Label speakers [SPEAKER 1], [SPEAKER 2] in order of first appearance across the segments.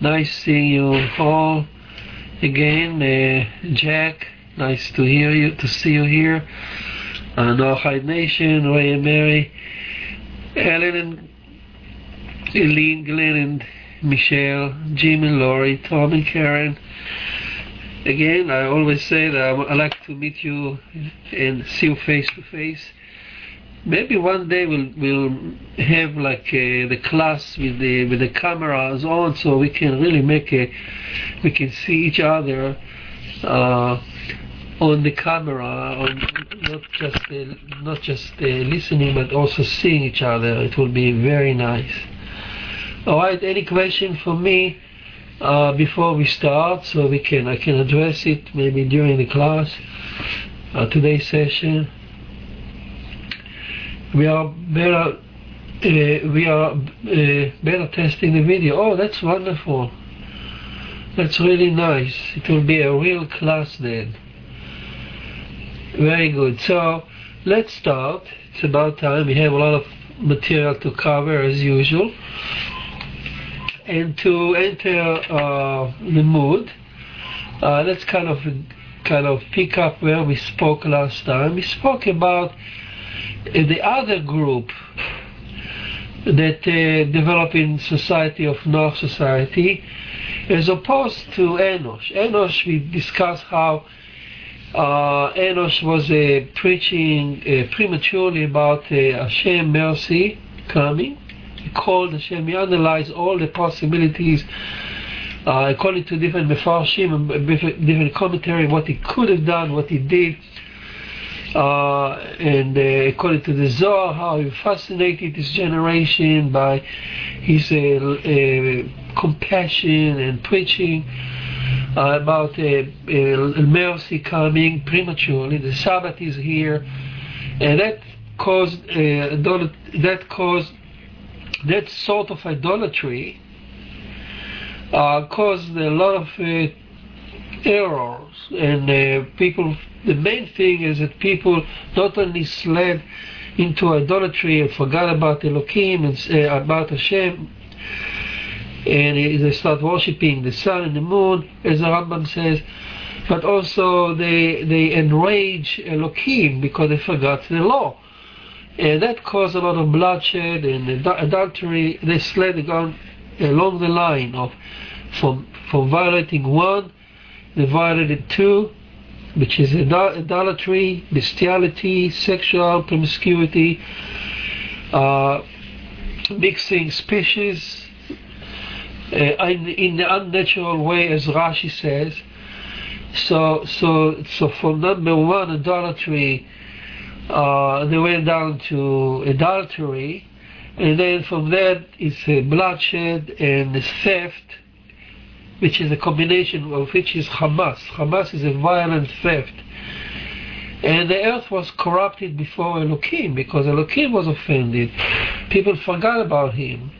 [SPEAKER 1] Nice seeing you all again. Uh, Jack, nice to hear you, to see you here. Uh, Noahide Nation, Ray and Mary, Ellen and Eileen, Glenn and Michelle, Jim and Laurie, Tom and Karen. Again, I always say that I like to meet you and see you face to face maybe one day we'll we'll have like uh, the class with the with the cameras on so we can really make a we can see each other uh, on the camera on not just uh, not just listening but also seeing each other. It will be very nice. All right any question for me uh, before we start so we can I can address it maybe during the class uh, today's session we are better uh, we are uh, better testing the video. Oh that's wonderful. That's really nice. It will be a real class then. Very good. So let's start. It's about time. We have a lot of material to cover as usual. And to enter uh, the mood uh, let's kind of kind of pick up where we spoke last time. We spoke about the other group that uh, develop in society of Noah society as opposed to Enosh. Enosh, we discussed how uh, Enosh was uh, preaching uh, prematurely about uh, Hashem mercy coming. He called Hashem, he analyzed all the possibilities uh, according to different mefarshim different commentary, what he could have done, what he did uh, and uh, according to the Zohar, how he fascinated his generation by his uh, uh compassion and preaching uh, about uh, mercy coming prematurely. The Sabbath is here, and that caused that caused that sort of idolatry caused a lot of errors, and people the main thing is that people not only slid into idolatry and forgot about Elohim and uh, about Hashem, and they start worshipping the sun and the moon, as the Rambam says, but also they they enrage Elohim because they forgot the law. And that caused a lot of bloodshed and adultery. They slid along the line of from from violating one, they in two, which is idolatry, bestiality, sexual promiscuity, uh, mixing species uh, in, the unnatural way, as Rashi says. So, so, so from number one, idolatry, uh, they went down to adultery, and then from that it's bloodshed and theft which is a combination of which is Hamas. Hamas is a violent theft. And the earth was corrupted before Elohim because Elohim was offended. People forgot about him.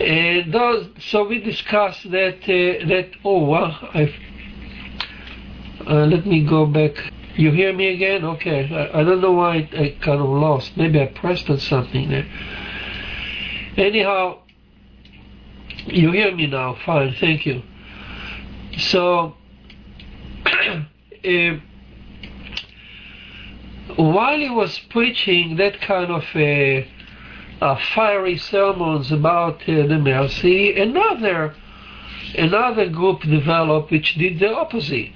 [SPEAKER 1] And those, so we discussed that, uh, that oh, well, i uh, let me go back. You hear me again? Okay. I, I don't know why I, I kind of lost. Maybe I pressed on something there. Anyhow, you hear me now? Fine, thank you. So, uh, while he was preaching that kind of uh, uh, fiery sermons about uh, the mercy, another another group developed which did the opposite,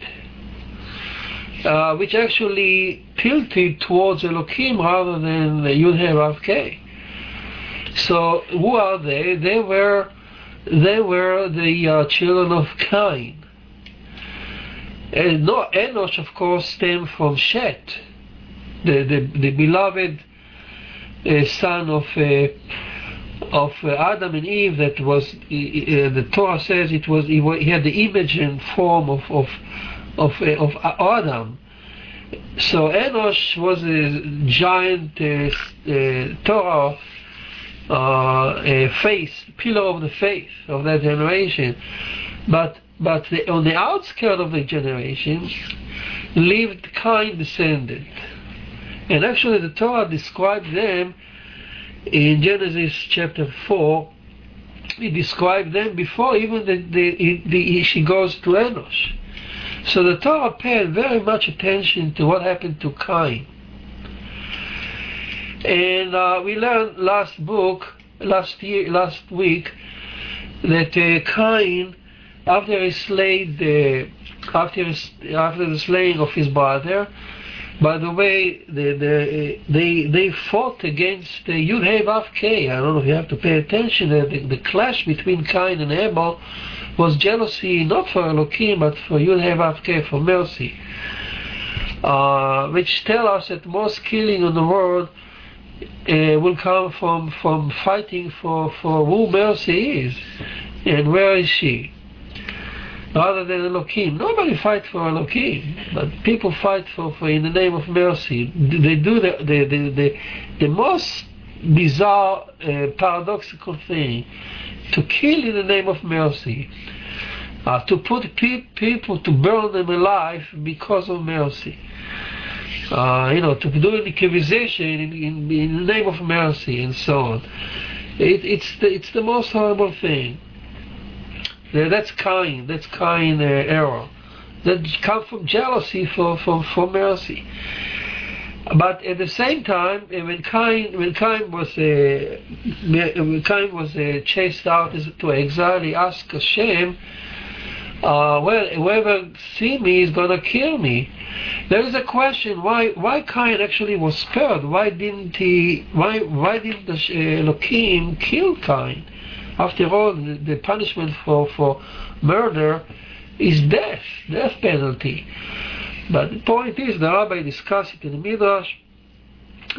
[SPEAKER 1] uh, which actually tilted towards Elohim rather than the Yud Rav So who are they? They were they were the uh, children of Cain. And no, Enosh, of course, stemmed from Shet, the, the, the beloved uh, son of uh, of uh, Adam and Eve. That was uh, the Torah says it was he, had the image and form of of of, uh, of Adam. So Enosh was a giant uh, Torah uh, a face, pillar of the faith of that generation. But but the, on the outskirts of the generation lived Cain descendant. And actually the Torah describes them in Genesis chapter 4 he described them before even the, the, the, she goes to Enosh. So the Torah paid very much attention to what happened to Cain. And uh, we learned last book, last year, last week, that uh, Cain, after he slayed the, after after the slaying of his brother, by the way, the, the, they they fought against the Yud Hey Vav K. I don't know if you have to pay attention. The, the clash between Cain and Abel was jealousy not for Elohim but for Yud Hey Vav K for mercy, uh, which tell us that most killing in the world uh, will come from from fighting for for who mercy is and where is she rather than Elohim. Nobody fights for Elohim, but people fight for, for in the name of mercy. They do the the the, the, the most bizarre, uh, paradoxical thing to kill in the name of mercy. Uh, to put pe- people to burn them alive because of mercy. Uh, you know, to do an accusation in, in, in, the name of mercy and so on. It, it's the, it's the most horrible thing. That's Cain. That's Cain uh, error. That come from jealousy for, for, for mercy. But at the same time, uh, when Cain when Cain was uh, when Cain was uh, chased out to exile, he asked Hashem, uh, "Well, whoever see me is gonna kill me." There is a question: Why why Cain actually was spared? Why didn't he? Why why didn't the uh, Elohim kill Cain? After all, the, the punishment for, for murder is death, death penalty. But the point is, the rabbi discussed it in the Midrash,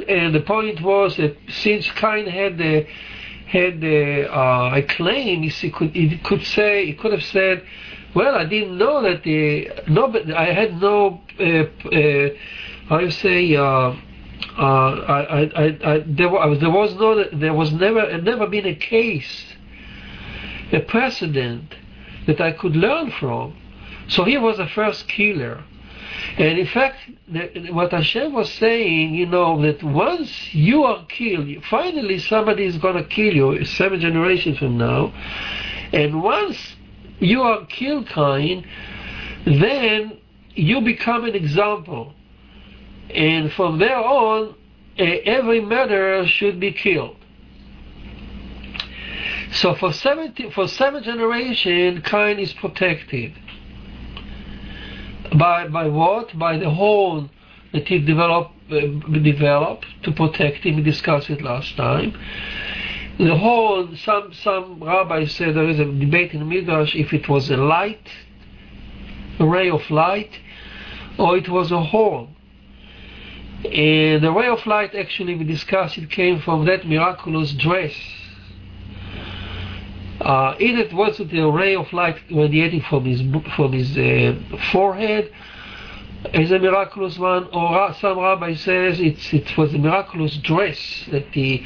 [SPEAKER 1] and the point was that since Cain had the had the, uh, a claim, he could, he could say, he could have said, well, I didn't know that the, no, I had no, uh, uh, say, uh, uh, I, I, I, there, was, there was no, there was never, never been a case a precedent that I could learn from. So he was the first killer. And in fact, the, what Hashem was saying, you know, that once you are killed, finally somebody is going to kill you, seven generations from now. And once you are killed, Cain, then you become an example. And from there on, every murderer should be killed. So for seven for seven generation, Cain is protected by by what? By the horn that he developed uh, developed to protect him. We discussed it last time. The horn. Some some rabbis say there is a debate in Midrash if it was a light, a ray of light, or it was a horn. And the ray of light, actually, we discussed it came from that miraculous dress uh, either it was the ray of light radiating from his from his uh, forehead is a miraculous one, or some rabbi says it's it was a miraculous dress that he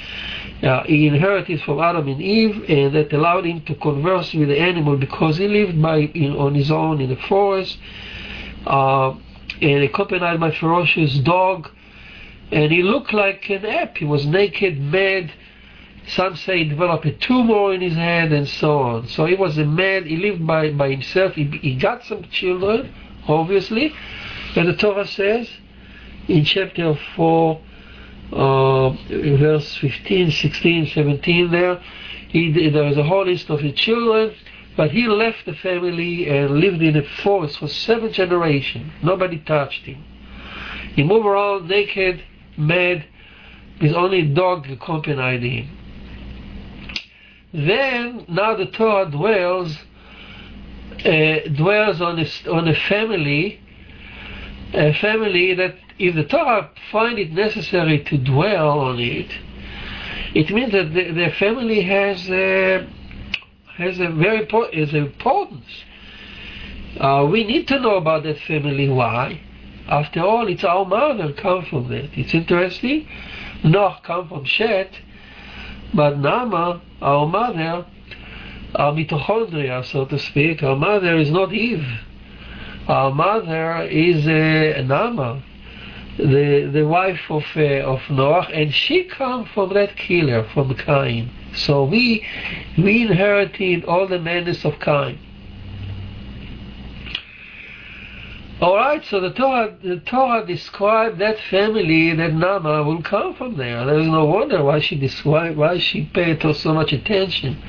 [SPEAKER 1] uh, he inherited from Adam and Eve, and that allowed him to converse with the animal because he lived by in, on his own in the forest, uh, and accompanied by ferocious dog, and he looked like an ape. He was naked, mad some say he developed a tumor in his head and so on. So he was a man, he lived by, by himself. He, he got some children, obviously. And the Torah says in chapter 4, uh, verse 15, 16, 17 there, he, there was a whole list of his children, but he left the family and lived in a forest for seven generations. Nobody touched him. He moved around naked, mad, his only a dog accompanied him. Then now the Torah dwells uh, dwells on a, on a family, a family that if the Torah find it necessary to dwell on it, it means that the, the family has a, has a very is importance. Uh, we need to know about that family. Why? After all, it's our mother come from that. It's interesting. Noah come from Shet, but Nama, our mother, our mitochondria, so to speak, our mother is not Eve. Our mother is uh, Nama, the the wife of uh, of Noah, and she comes from that killer, from Cain. So we we inherited all the madness of Cain. All right, so the Torah, the Torah described that family that Nama will come from there. There is no wonder why she described, why she paid so much attention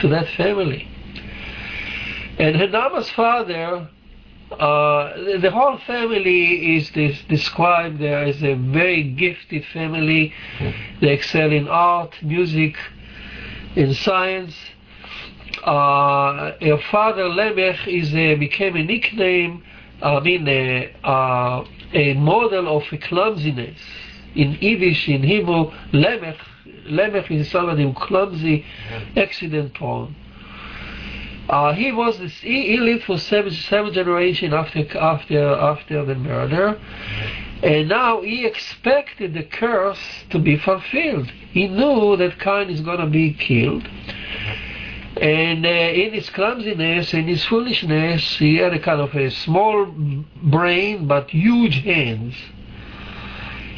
[SPEAKER 1] to that family. And her Nama's father, uh, the, whole family is this, described there as a very gifted family. They excel in art, music, in science. Uh, her father Lemech is uh, became a nickname I mean, a, a, a model of a clumsiness. In Yiddish, in Hebrew, lemech, lemech is somebody clumsy, accident prone. Uh, he was he, he, lived for seven seven generations after after after the murder, and now he expected the curse to be fulfilled. He knew that Cain is going to be killed, and uh, in his clumsiness and his foolishness, he had a kind of a small brain but huge hands.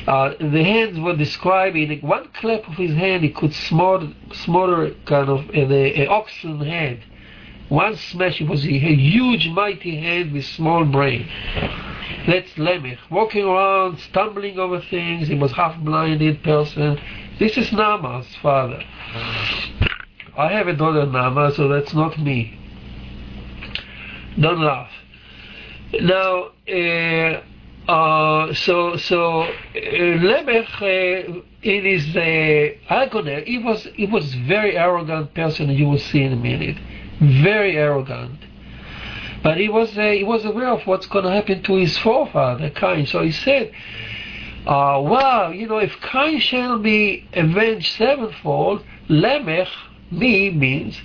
[SPEAKER 1] Uh, the hands were described in one clap of his hand, he could smother, smother kind of an oxen head. One smash, it was a, huge, mighty hand with small brain. That's Lemech, walking around, stumbling over things. He was half-blinded person. This is Nama's father. I have a daughter Nama, so that's not me. Don't laugh. Now, uh, uh, so so uh, Lemech uh, in his uh, agony, he was he was very arrogant person. You will see in a minute, very arrogant. But he was uh, he was aware of what's going to happen to his forefather Cain. So he said, uh, "Wow, you know, if Cain shall be avenged sevenfold, Lemech me means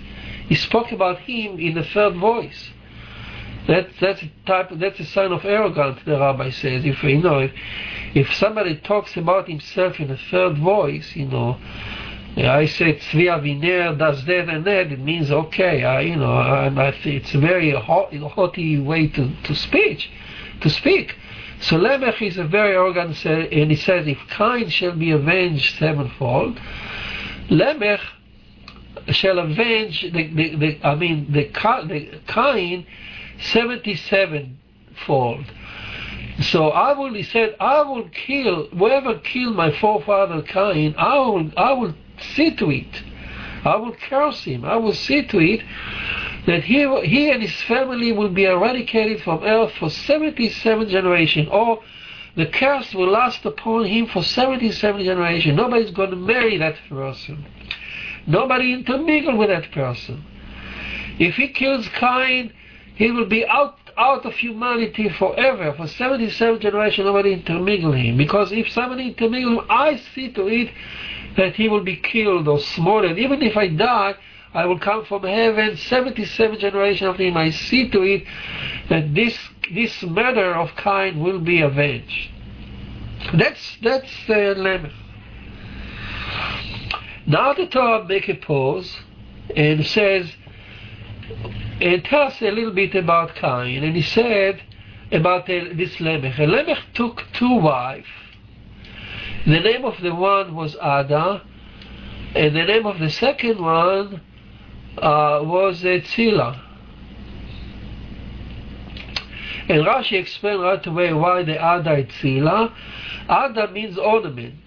[SPEAKER 1] he spoke about him in the third voice. That that's a type that's a sign of arrogance. The rabbi says if you know if, if somebody talks about himself in a third voice, you know. I say Tzvi Aviner does that and that. It means okay. I, you know, and I it's a very hot, haughty way to, to speech, to speak. So Lemech is a very arrogant, and he says, if Cain shall be avenged sevenfold, Lemech shall avenge the, the, the I mean the, the Cain seventy-seven fold. So I will, he said, I will kill whoever killed my forefather Cain. I will, I will see to it. I will curse him. I will see to it that he, he and his family will be eradicated from earth for 77 generations, or the curse will last upon him for 77 generations. Nobody's going to marry that person. Nobody intermingle with that person. If he kills Cain, he will be out out of humanity forever. For 77 generations, nobody intermingle him. Because if somebody intermingle him, I see to it that he will be killed or smothered. Even if I die, I will come from heaven 77 generations after him. I see to it that this this murder of Cain will be avenged. That's that's the uh, Lemech. Now the Torah make a pause and says, and tell us a little bit about Cain. And he said about this Lemech. And Lemech took two wives. The name of the one was Ada, and the name of the second one uh, was uh, Tzila. And Rashi explained right away why the Ada is Tzila. Ada means ornament.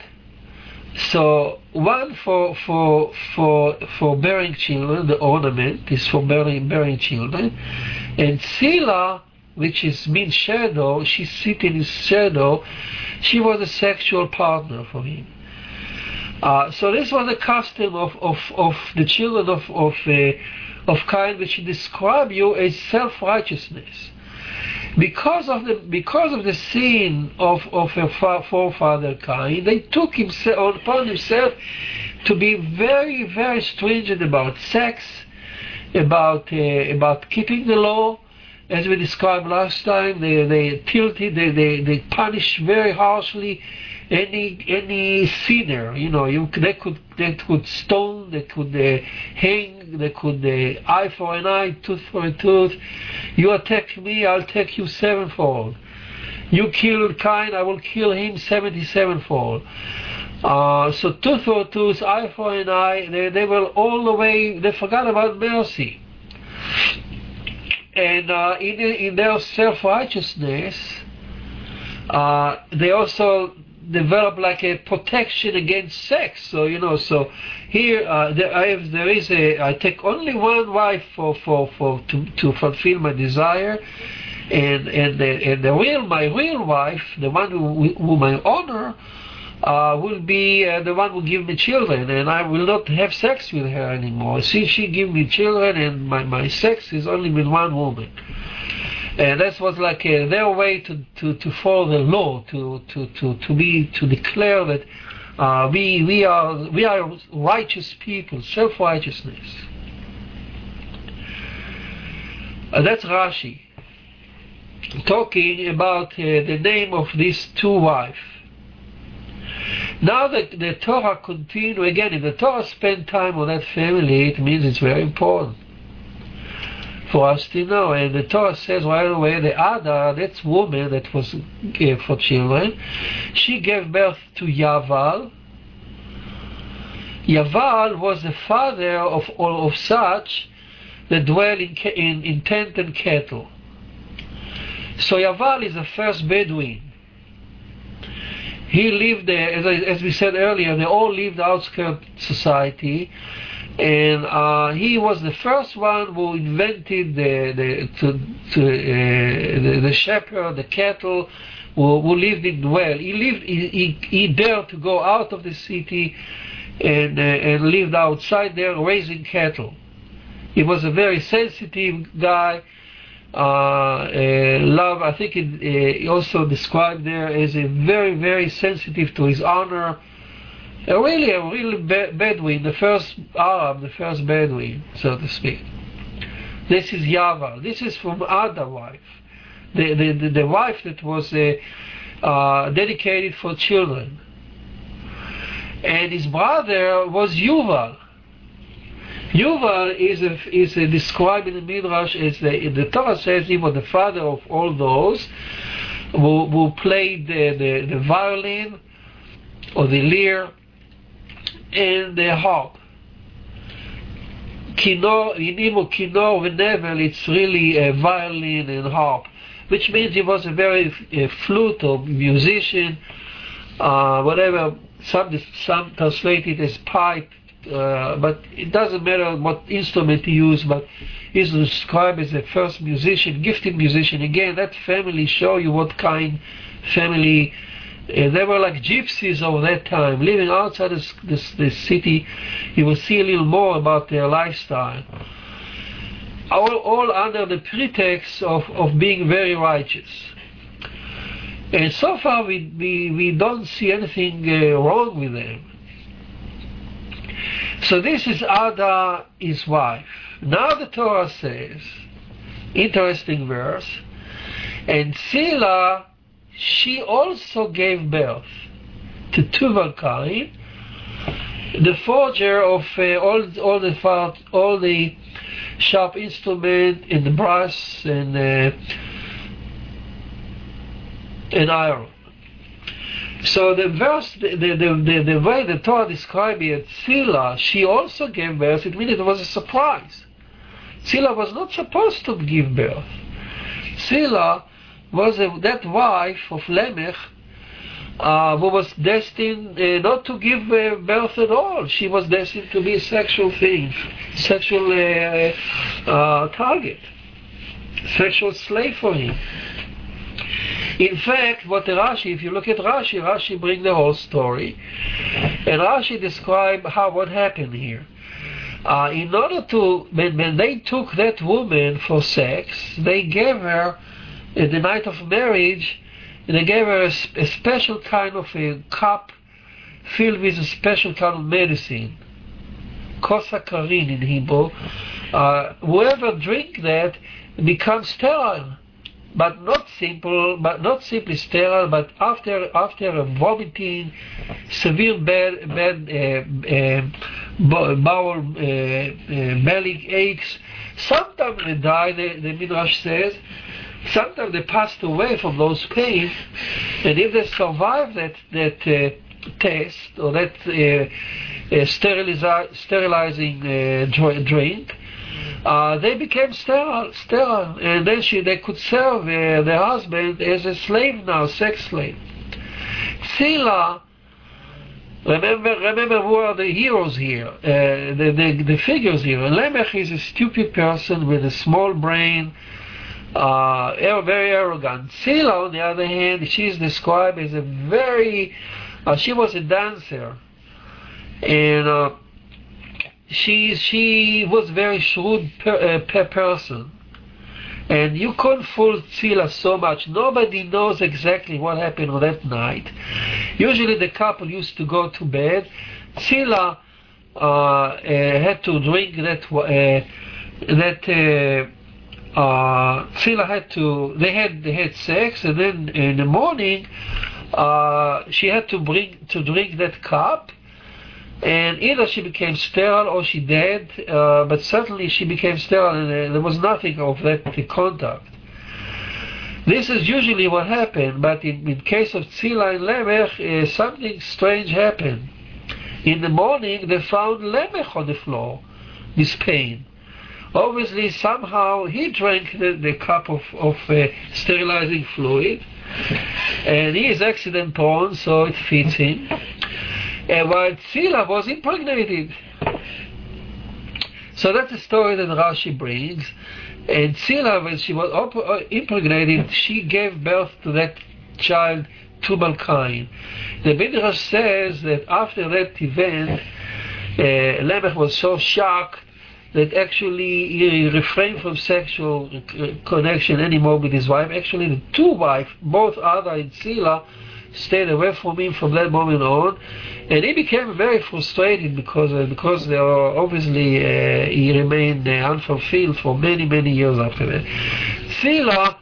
[SPEAKER 1] So one for for for for bearing children, the ornament is for bearing bearing children, and Sila, which is means shadow, she's sitting in his shadow. She was a sexual partner for him. Uh, so this was the custom of, of, of the children of of uh, of Cain, which describe you as self righteousness because of the because of the sin of of her forefather Cain, they took himself upon himself to be very very stringent about sex, about uh, about keeping the law, as we described last time. They they tilted, they they, they punish very harshly any any sinner. You know, you they could they could stone, they could uh, hang, they could uh, eye for an eye, tooth for a tooth. You attack me, I'll take you sevenfold. You killed Cain, I will kill him seventy-sevenfold. Uh, so tooth for tooth, eye for an eye, they, they were all the way, they forgot about mercy. And uh, in, in their self-righteousness, uh, they also develop like a protection against sex. So you know, so here uh, there, I have, there is a I take only one wife for for, for to, to fulfill my desire, and and the, and the real my real wife, the one who, whom I honor. Uh, will be uh, the one who give me children, and I will not have sex with her anymore. See, she give me children, and my, my sex is only with one woman. And that was like uh, their way to, to, to follow the law, to, to, to, to be to declare that uh, we we are we are righteous people, self righteousness. Uh, that's Rashi talking about uh, the name of these two wives. Now that the Torah continue again, if the Torah spend time on that family, it means it's very important for us to know. And the Torah says right away the Ada, that woman that was gave for children, she gave birth to Yaval. Yaval was the father of all of such that dwell in, in, in tent and cattle. So Yaval is the first Bedouin. He lived there, as, I, as we said earlier, they all lived outskirts society and uh, he was the first one who invented the the to, to, uh, the, the, shepherd, the cattle, who, who lived in well. He lived, he, he, he, dared to go out of the city and uh, and lived outside there raising cattle. He was a very sensitive guy. Uh, uh, love, I think it uh, also described there as a very very sensitive to his honor a really a really Bedouin, the first Arab, the first Bedouin, so to speak. This is Yaval. This is from Ada wife, the the, the, wife that was uh, dedicated for children. And his brother was Yuval. Yuval is a, is a described in the Midrash as the, the Torah says he was the father of all those who, who played the, the, the violin or the lyre and the harp. Kinor, Yinimo Kinor Nevel, it's really a violin and harp, which means he was a very a flute or musician, uh, whatever, some, some translate it as pipe, uh, but it doesn't matter what instrument he used, but he's described as the first musician, gifted musician. Again, that family show you what kind family uh, they were like gypsies of that time, living outside this, this, this city. You will see a little more about their lifestyle. All, all under the pretext of, of being very righteous. And so far, we, we, we don't see anything uh, wrong with them. So this is Ada, his wife. Now the Torah says, interesting verse, and Sila she also gave birth to Tuval Kain, the forger of uh, all, all the all the sharp instrument in the brass and uh, and iron. So the verse, the, the, the, the way the Torah describes it, Sila, she also gave birth, it means it was a surprise. Sila was not supposed to give birth. Sila was a, that wife of Lemech uh, who was destined uh, not to give uh, birth at all. She was destined to be a sexual thing, sexual uh, uh, target, sexual slave for him. In fact, what Rashi, if you look at Rashi, Rashi bring the whole story, and Rashi describe how what happened here. Uh, in order to, when, when they took that woman for sex, they gave her in the night of marriage, they gave her a, a special kind of a cup filled with a special kind of medicine, kosakarin in Hebrew. Uh, whoever drink that becomes sterile, but not simple, but not simply sterile, but after after vomiting, severe bad bad uh, uh, bowel uh, uh, belly aches. Sometimes they die. The, the midrash says sometimes they passed away from those pains, and if they survive that that uh, test or that uh, sterilizing drink, uh, they became sterile, sterile, and then she, they could serve uh, their husband as a slave now, sex slave. Tzila, remember, remember who are the heroes here, uh, the, the, the figures here. Lemech is a stupid person with a small brain, uh, very arrogant. Tzila, on the other hand, she is described as a very, uh, she was a dancer, and uh, she she was very shrewd per, uh, per person, and you couldn't fool Tzila so much. Nobody knows exactly what happened on that night. Usually, the couple used to go to bed. Tzila uh, uh, had to drink that uh, that. Uh, Tzila had to. They had they had sex, and then in the morning, uh, she had to bring to drink that cup, and either she became sterile or she died, uh, but certainly she became sterile and uh, there was nothing of that contact. This is usually what happened, but in, in case of Tzila and Lemech, uh, something strange happened. In the morning, they found Lemech on the floor, with pain. Obviously, somehow he drank the, the cup of, of uh, sterilizing fluid, and he is accident prone, so it fits him and while Tzila was impregnated. So that's the story that Rashi brings. And Tzila, when she was uh, impregnated, she gave birth to that child, Tubal. The Midrash says that after that event, uh, Lamech was so shocked that actually he refrained from sexual connection anymore with his wife. Actually, the two wives, both Ada and Tzila, stayed away from him from that moment on, and he became very frustrated because uh, because obviously uh, he remained uh, unfulfilled for many many years after that. Tzila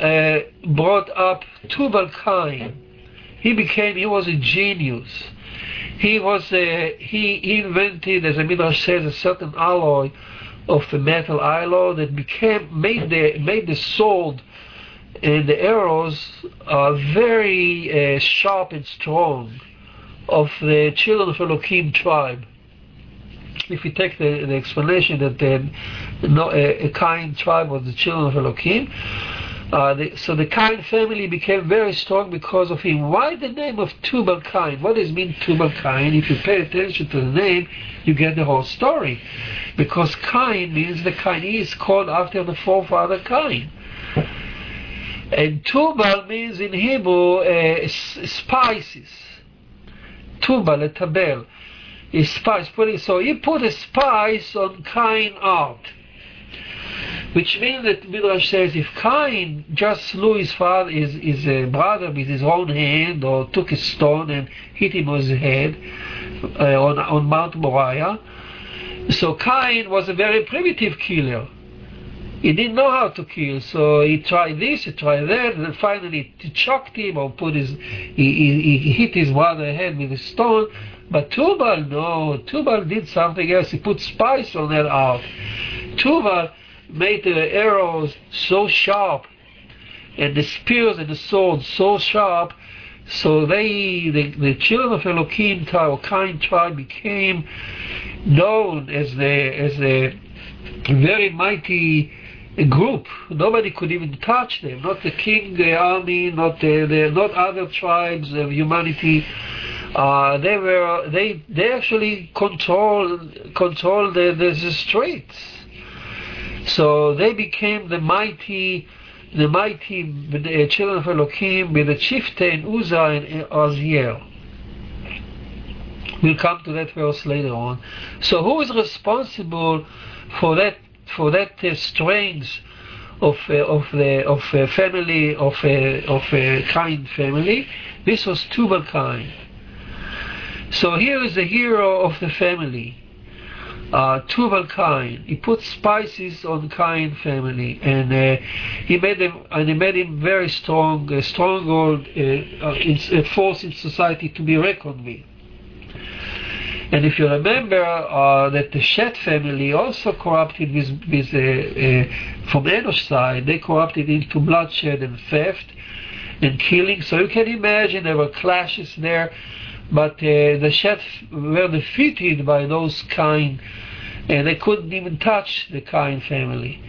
[SPEAKER 1] uh, brought up Tubal Cain. He became he was a genius. He was uh, he invented, as the Midrash says, a certain alloy of the metal alloy that became made the made the sword the arrows are very uh, sharp and strong of the children of Elohim tribe. If you take the, the explanation that the, no, a, a Cain tribe was the children of Elohim, uh, the, so the Cain family became very strong because of him. Why the name of Tubal Cain? What does mean Tubal Cain? If you pay attention to the name, you get the whole story. Because Cain means the Cainese called after the forefather Cain. And tubal means in Hebrew uh, spices. Tubal, a tabel, is spice. So he put a spice on Cain art. Which means that Midrash says if Cain just slew his father, his, his brother with his own hand, or took a stone and hit him on his head uh, on, on Mount Moriah, so Cain was a very primitive killer he didn't know how to kill, so he tried this, he tried that, and finally he choked him or put his, he, he, he hit his brother head with a stone. But Tubal, no, Tubal did something else. He put spice on that art. Tubal made the arrows so sharp, and the spears and the swords so sharp, so they, the, the children of Elohim, or Cain tribe, became known as the as the very mighty group. Nobody could even touch them. Not the king, the army, not the, the not other tribes of humanity. Uh, they were they they actually control control the, the, the streets. So they became the mighty the mighty the children of Elohim with the chieftain Uzzah and Aziel. We'll come to that verse later on. So who is responsible for that for that uh, strength of uh, of the of a family of a of a Cain family. This was Tubal Cain. So here is the hero of the family, uh, Tubal Cain. He put spices on Cain family, and uh, he made him and he made him very strong, a stronghold, uh, uh, a force in society to be reckoned with. And if you remember uh, that the Shet family also corrupted with, with uh, uh, from Enosh side, they corrupted into bloodshed and theft and killing. So you can imagine there were clashes there but uh, the Shet were defeated by those Cain, and they couldn't even touch the Cain family.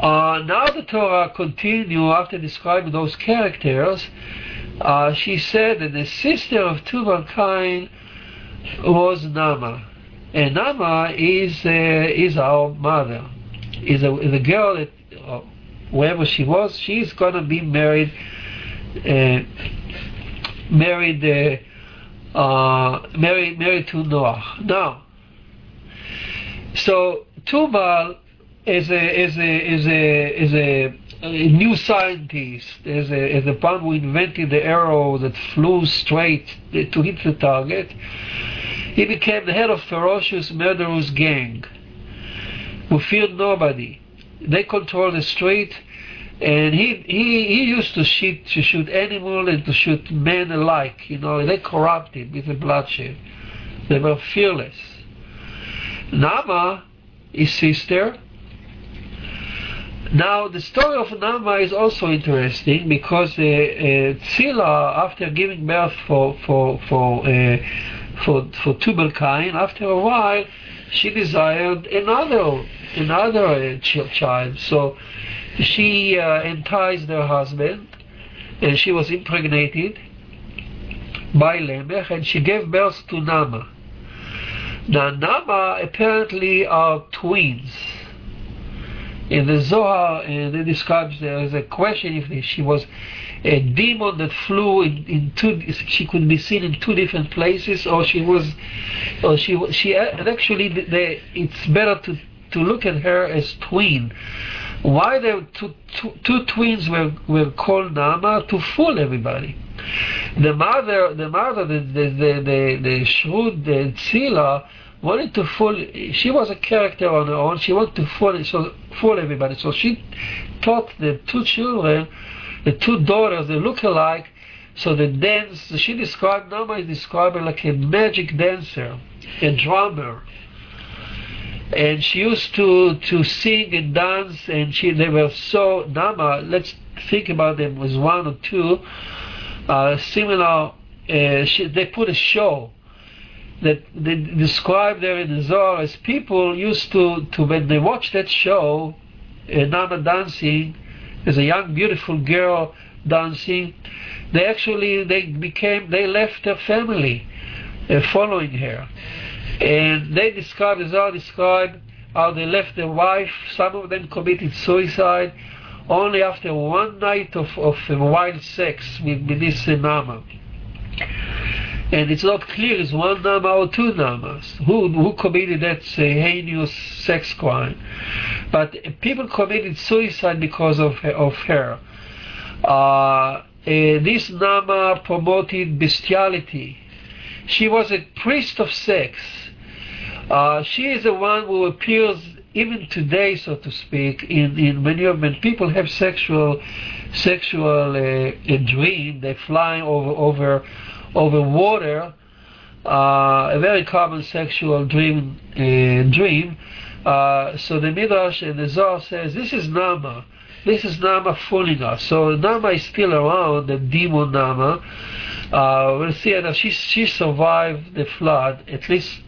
[SPEAKER 1] Uh, now the Torah continue after describing those characters. Uh, she said that the sister of Tubal Cain was Nama, and Nama is uh, is our mother, is a, a girl that uh, wherever she was, she's gonna be married, uh, married, uh, uh, married, married to Noah. Now, so Tubal is a is a is a is a, a new scientist, is a is a one who invented the arrow that flew straight to hit the target. He became the head of ferocious murderous gang who feared nobody. They controlled the street, and he he, he used to shoot to shoot animals and to shoot men alike. You know, they corrupted with the bloodshed. They were fearless. Nama, his sister. Now the story of Nama is also interesting because uh, uh, Tzila, after giving birth for for for uh, for for Tubal Cain, after a while, she desired another another uh, child. So she uh, enticed her husband, and she was impregnated by Lemech, and she gave birth to Nama. Now Nama apparently are twins. In the Zohar, uh, they describes there is a question if she was a demon that flew in, in two. She could be seen in two different places, or she was, or she she actually. They, it's better to to look at her as twin. Why the two, two, two twins were, were called Nama to fool everybody. The mother, the mother, the the the the, the shrewd the Tzila wanted to fool. She was a character on her own. She wanted to fool so fool everybody. So she taught the two children, the two daughters, they look alike. So the dance she described Nama is described like a magic dancer, a drummer and she used to to sing and dance and she they were so Nama let's think about them as one or two uh, similar uh, she, they put a show that they describe there in the Zohar as people used to, to when they watch that show uh, Nama dancing as a young beautiful girl dancing they actually they became they left their family uh, following her and they describe, the Zohar describe how they left their wife. Some of them committed suicide only after one night of, of wild sex with, with this Nama. And it's not clear it's one Nama or two Namas. Who, who committed that uh, heinous sex crime? But people committed suicide because of, of her. Uh, this Nama promoted bestiality. She was a priest of sex uh, she is the one who appears even today, so to speak, in, in many of when people have sexual sexual uh, dream, they fly over over over water. Uh, a very common sexual dream uh, dream. Uh, so the Midrash and the Zohar says this is Nama. This is Nama fooling us. So Nama is still around, the demon Nama. Uh, we'll see that she she survived the flood, at least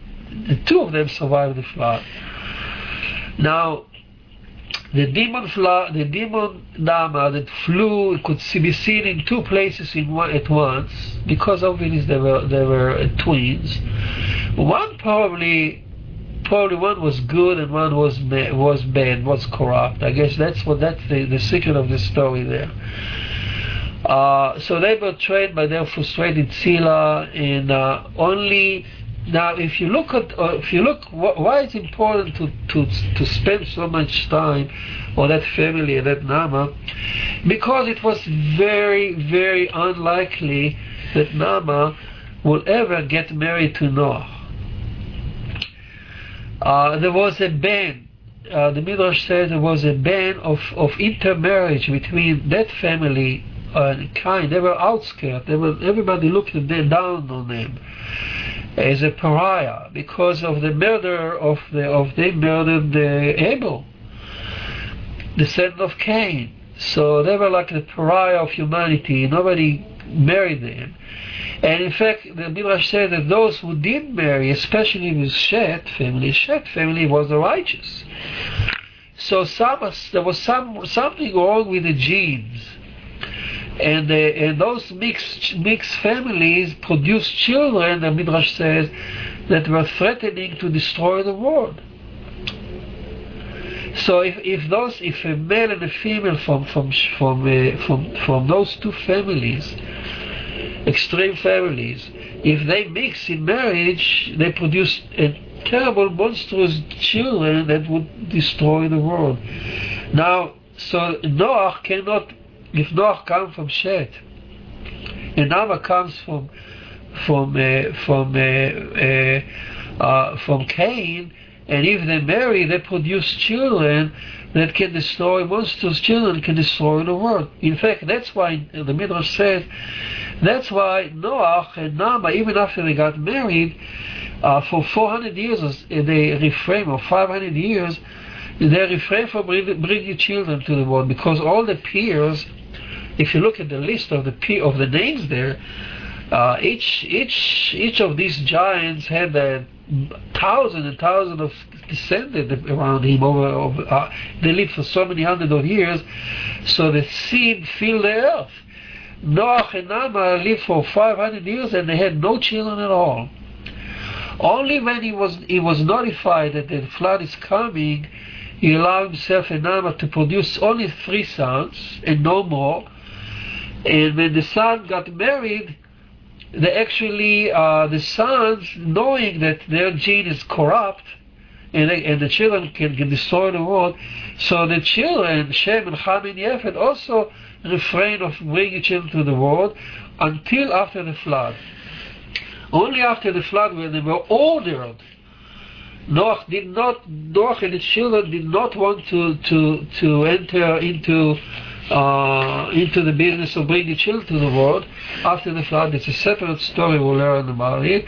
[SPEAKER 1] the two of them survived the flood. Now, the demon flood, the demon Nama that flew could be seen in two places in one, at once because obviously they were they were uh, twins. One probably probably one was good and one was was bad, was corrupt. I guess that's what that's the, the secret of the story there. Uh, so they were trained by their frustrated Tzila, and uh, only now, if you look at, uh, if you look, wh- why it's important to, to to spend so much time on that family and that Nama, because it was very, very unlikely that Nama will ever get married to Noah. Uh, there was a ban. Uh, the Midrash says there was a ban of, of intermarriage between that family and Cain. They were outskirts. They were everybody looked down on them as a pariah because of the murder of the of they murdered the Abel, the son of Cain. So they were like the pariah of humanity. Nobody married them. And in fact, the Midrash said that those who did marry, especially with Shet family, Shet family was the righteous. So some, there was some something wrong with the genes. And, uh, and those mixed, mixed families produced children, the Midrash says, that were threatening to destroy the world. So if, if those if a male and a female from from from uh, from from those two families, extreme families, if they mix in marriage, they produce a terrible, monstrous children that would destroy the world. Now, so Noah cannot. If Noah comes from Shet, and Noah comes from from uh, from uh, uh, uh, from Cain and if they marry, they produce children that can destroy monsters. Children can destroy the world. In fact, that's why the Midrash says that's why Noah and Nama, even after they got married, uh, for 400 years they refrain, or 500 years, they refrain from bringing children to the world because all the peers, if you look at the list of the peer, of the names there, uh, each each each of these giants had a thousands and thousands of descended around him over, over uh, they lived for so many hundred of years so the seed filled the earth. Noah and Nama lived for 500 years and they had no children at all. Only when he was he was notified that the flood is coming he allowed himself and Nama to produce only three sons and no more and when the son got married they actually, uh, the sons, knowing that their gene is corrupt, and, they, and the children can, can destroy the world, so the children, Shem and Ham and Yefet, also refrain of bringing children to the world until after the flood. Only after the flood, when they were ordered, Noah did not, Noah and his children did not want to, to, to enter into uh, into the business of bringing children to the world after the flood. It's a separate story we'll learn about it.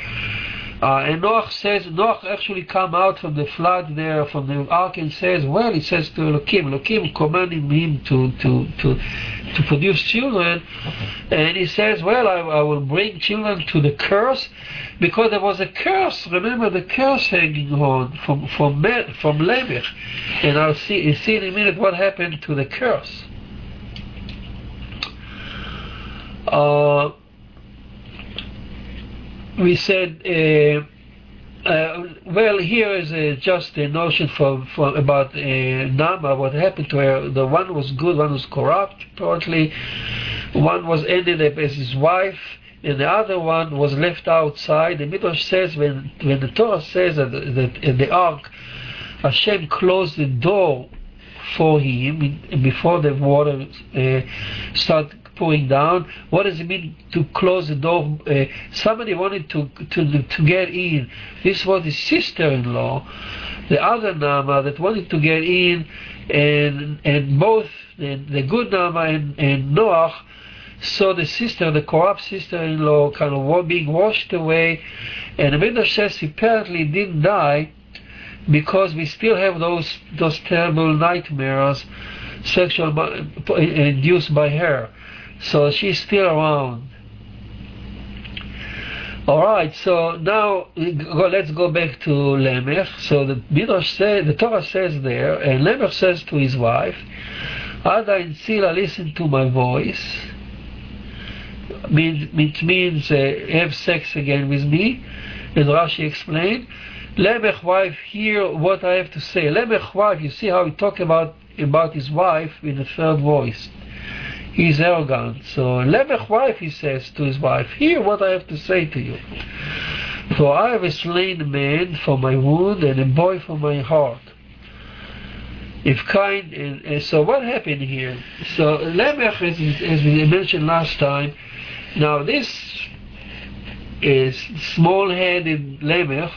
[SPEAKER 1] Uh, and Noah says, Noah actually come out from the flood there, from the ark, and says, well, he says to Elohim, Elohim commanding him to, to, to, to produce children, and he says, well, I, I will bring children to the curse, because there was a curse, remember the curse hanging on from, from, from Lemech, and I'll see, see in a minute what happened to the curse. Uh, we said, uh, uh, well, here is uh, just a notion from, from about uh, Nama, what happened to her. The one was good, one was corrupt, apparently. One was ended up as his wife, and the other one was left outside. The Midrash says, when, when the Torah says that, that in the ark, Hashem closed the door for him before the water uh, started pouring down. What does it mean to close the door? Uh, somebody wanted to, to, to get in. This was his sister-in-law, the other Nama that wanted to get in, and and both the, the good Nama and, and Noach saw the sister, the corrupt sister-in-law, kind of being washed away. And Midrash says he apparently didn't die because we still have those those terrible nightmares sexual induced by her. So she's still around. Alright, so now let's go back to Lemech. So the Midrash says, the Torah says there, and Lemech says to his wife, Ada and Sila, listen to my voice. Means, means uh, have sex again with me, as Rashi explained. Lemech wife, hear what I have to say. Lemech wife, you see how he talk about about his wife in the third voice he's arrogant. So Lemech wife, he says to his wife, hear what I have to say to you. For I have slain a man for my wound and a boy for my heart. If Cain, and, and so what happened here? So Lemech, as, as we mentioned last time, now this is small-headed Lemech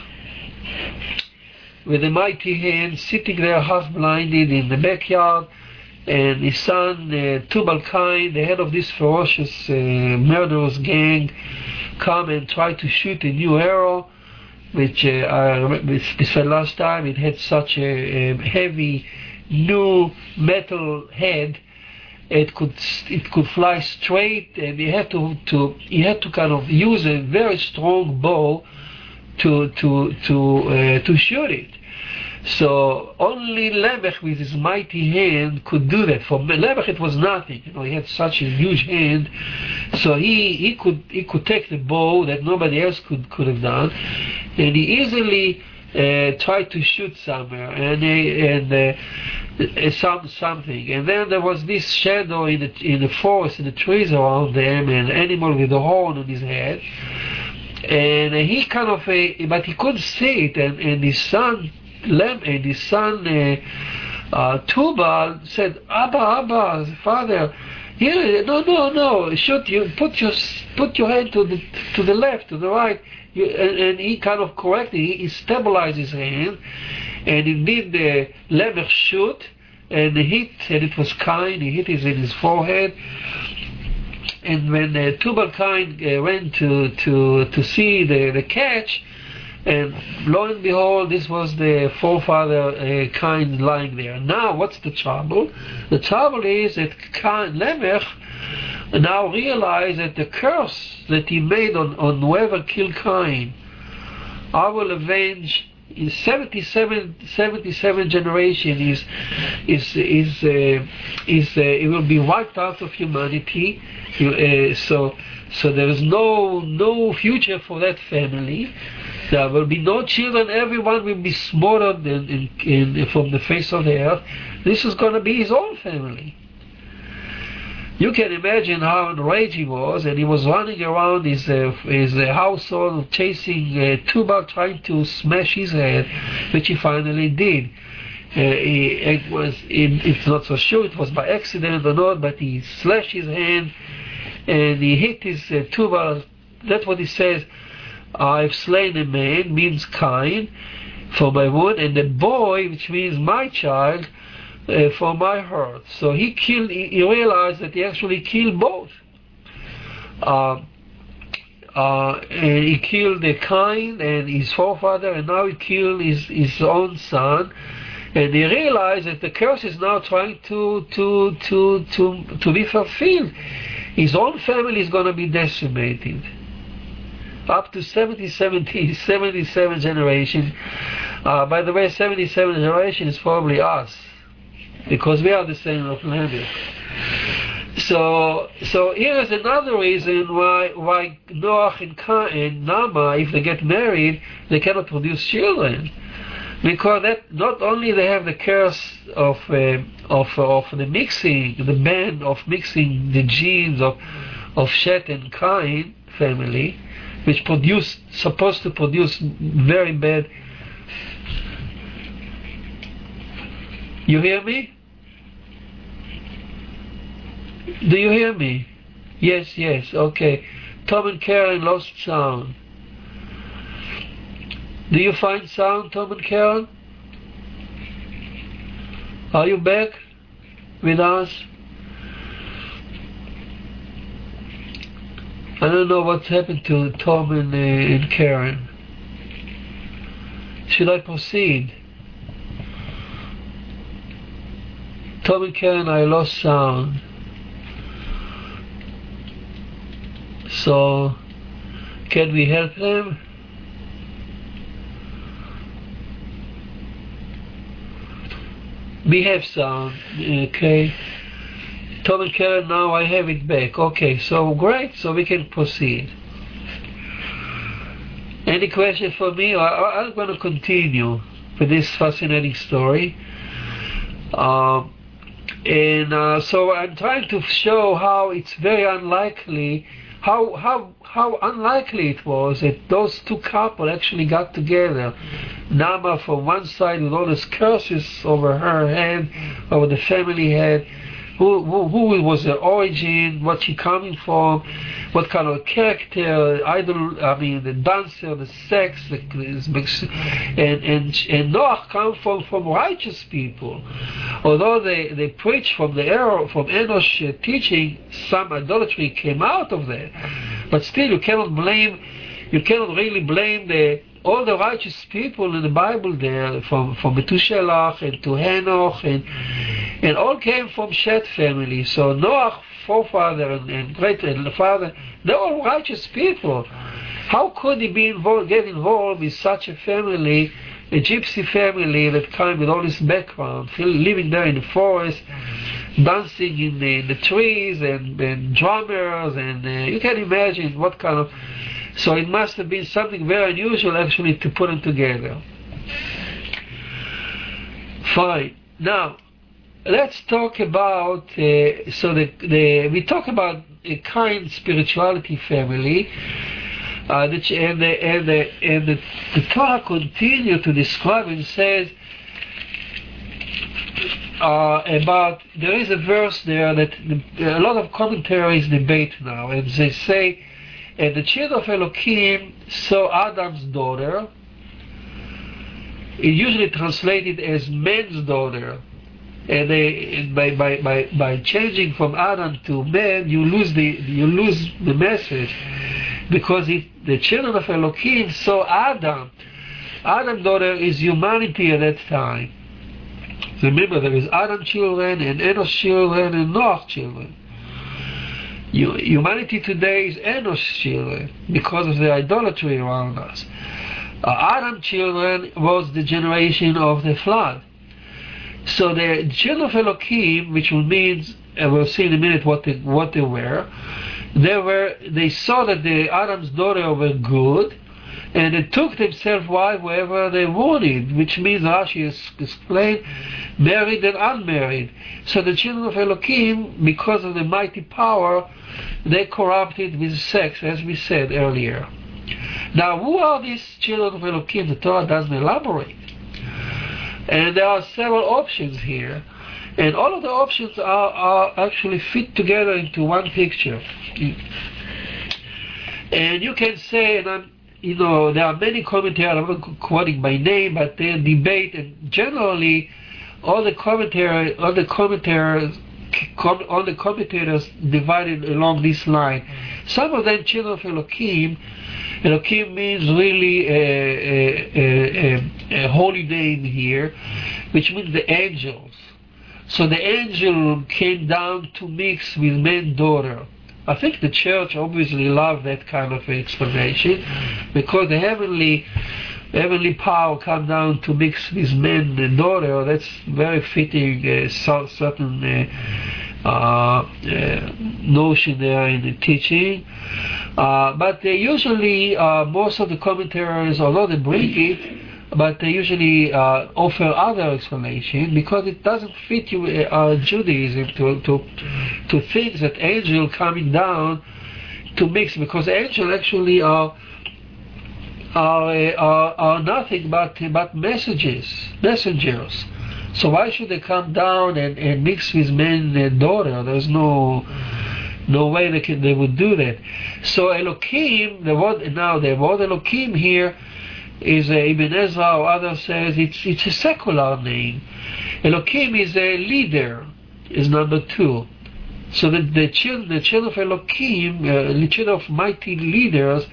[SPEAKER 1] with a mighty hand sitting there half-blinded in the backyard and his son uh, Tubal Cain, the head of this ferocious uh, murderous gang, come and try to shoot a new arrow, which uh, I remember said last time. It had such a, a heavy new metal head, it could it could fly straight, and he had to to he had to kind of use a very strong bow to to to uh, to shoot it. So only Lemech with his mighty hand could do that. For Lemech it was nothing. You know, he had such a huge hand, so he, he could he could take the bow that nobody else could could have done, and he easily uh, tried to shoot somewhere and and uh, some something. And then there was this shadow in the in the forest, in the trees around them, an animal with a horn on his head. And he kind of, uh, but he couldn't see it, and, and his son Lem, and his son uh, uh, Tubal said, Abba, Abba, father, here, no, no, no, shoot you, put your put your hand to the to the left, to the right, you, and, and, he kind of corrected, he, he stabilized his hand, and indeed the Lemech shoot, and hit, and it was kind, he hit his in his forehead, and when uh, Tubal Cain uh, went to to to see the the catch, and lo and behold, this was the forefather uh, Cain lying there. Now, what's the trouble? The trouble is that Cain, Lemech now realized that the curse that he made on, on whoever killed Cain, I will avenge in 77, 77 generation is is is uh, is uh, it will be wiped out of humanity. Uh, so so there is no no future for that family. There will be no children. Everyone will be smothered in, in, in, from the face of the earth. This is going to be his own family. You can imagine how enraged he was, and he was running around his uh, his uh, household, chasing uh, Tubal, trying to smash his head, which he finally did. Uh, he, it was, it, it's not so sure it was by accident or not, but he slashed his hand and he hit his uh, Tubal. That's what he says. I've slain a man means Cain for my wound, and a boy, which means my child, uh, for my hurt. So he killed. He, he, realized that he actually killed both. Uh, uh, and he killed the Cain and his forefather, and now he killed his his own son. And he realized that the curse is now trying to to to to to be fulfilled. His own family is going to be decimated up to 70, 70, 77 generations. Uh, by the way, 77 generations is probably us, because we are the same of Lemech. So, so here is another reason why why Noach and, Ka and Nama, if they get married, they cannot produce children, because that not only they have the curse of uh, of of the mixing, the ban of mixing the genes of of Shet and Cain family, which produce supposed to produce very bad. You hear me? Do you hear me? Yes, yes, okay. Tom and Karen lost sound. Do you find sound, Tom and Karen? Are you back with us? I don't know what's happened to Tom and, uh, and Karen. Should I proceed? Tom and Karen, I lost sound. So, can we help them? We have sound, okay? Tom and Karen, now I have it back. Okay, so great, so we can proceed. Any question for me? I, am going to continue with this fascinating story. Um, and uh, so I'm trying to show how it's very unlikely, how how how unlikely it was that those two couples actually got together. Nama from one side with all these curses over her head, over the family head, who, who, was her origin, what she coming from, what kind of character, idol, I mean, the dancer, the sex, the, and and and Noah come from from righteous people, although they they preach from the error from Enosh teaching, some idolatry came out of that, but still you cannot blame, you cannot really blame the all the righteous people in the Bible there, from from Methuselah and to Henoch and and all came from Shet family. So Noah forefather and, and great and father, they're all righteous people. How could he be involved, get involved with such a family, a gypsy family that came with all this background, living there in the forest, dancing in the, in the trees and, and drummers, and uh, you can imagine what kind of. So it must have been something very unusual actually to put them together. Fine. Now, let's talk about uh, so the, the we talk about a kind spirituality family uh, and the, and the, and the, the Torah continue to describe and says uh, about there is a verse there that the, a lot of commentaries debate now and they say and the children of Elohim saw Adam's daughter it usually translated as man's daughter and they, by, by, by, by changing from Adam to man, you lose the you lose the message, because if the children of Elohim saw Adam, Adam's daughter is humanity at that time. Remember, there is Adam children and Enosh children and Noah children. Humanity today is Enosh children because of the idolatry around us. Uh, Adam children was the generation of the flood. So the children of Elohim, which means, and we'll see in a minute what they, what they were, they were they saw that the Adam's daughter were good, and they took themselves wife wherever they wanted, which means Rashi has explained, married and unmarried. So the children of Elohim, because of the mighty power, they corrupted with sex, as we said earlier. Now, who are these children of Elohim? The Torah doesn't elaborate. And there are several options here. And all of the options are, are actually fit together into one picture. And you can say, and I'm, you know, there are many commentators, I'm not quoting by name, but they debate, and generally, all the commentary, all the commentators, com, all the commentators divided along this line. Some of them, children of Elohim, Elohim means really a, a, a, a, holy name here, which means the angels. So the angel came down to mix with man daughter. I think the church obviously loved that kind of explanation because the heavenly heavenly power come down to mix with man and daughter. That's very fitting uh, certain uh, uh, uh, notion there in the teaching. Uh, but they usually, uh, most of the commentaries, although they bring it, but they usually uh, offer other explanation because it doesn't fit you, uh, Judaism to, to, to think that angel coming down to mix because angel actually are are, are, are nothing but but messages, messengers. So why should they come down and, and mix with man and daughter? There's no no way they can, they would do that. So Elohim, the word now the word Elohim here is a Ibn Ezra or others says it's it's a secular name. Elohim is a leader, is number two. So the the children the children of Elohim, uh, the children of mighty leaders.